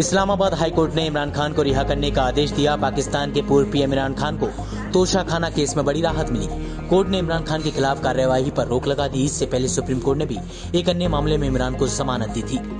Islamabad high court ने इमरान खान को रिहा करने का आदेश दिया। पाकिस्तान के पूर्व पीएम इमरान खान को तोशा खाना केस में बड़ी राहत मिली। कोर्ट ने इमरान खान के खिलाफ कार्यवाही पर रोक लगा दी। इससे पहले सुप्रीम कोर्ट ने भी एक अन्य मामले में इमरान को जमानत दी थी।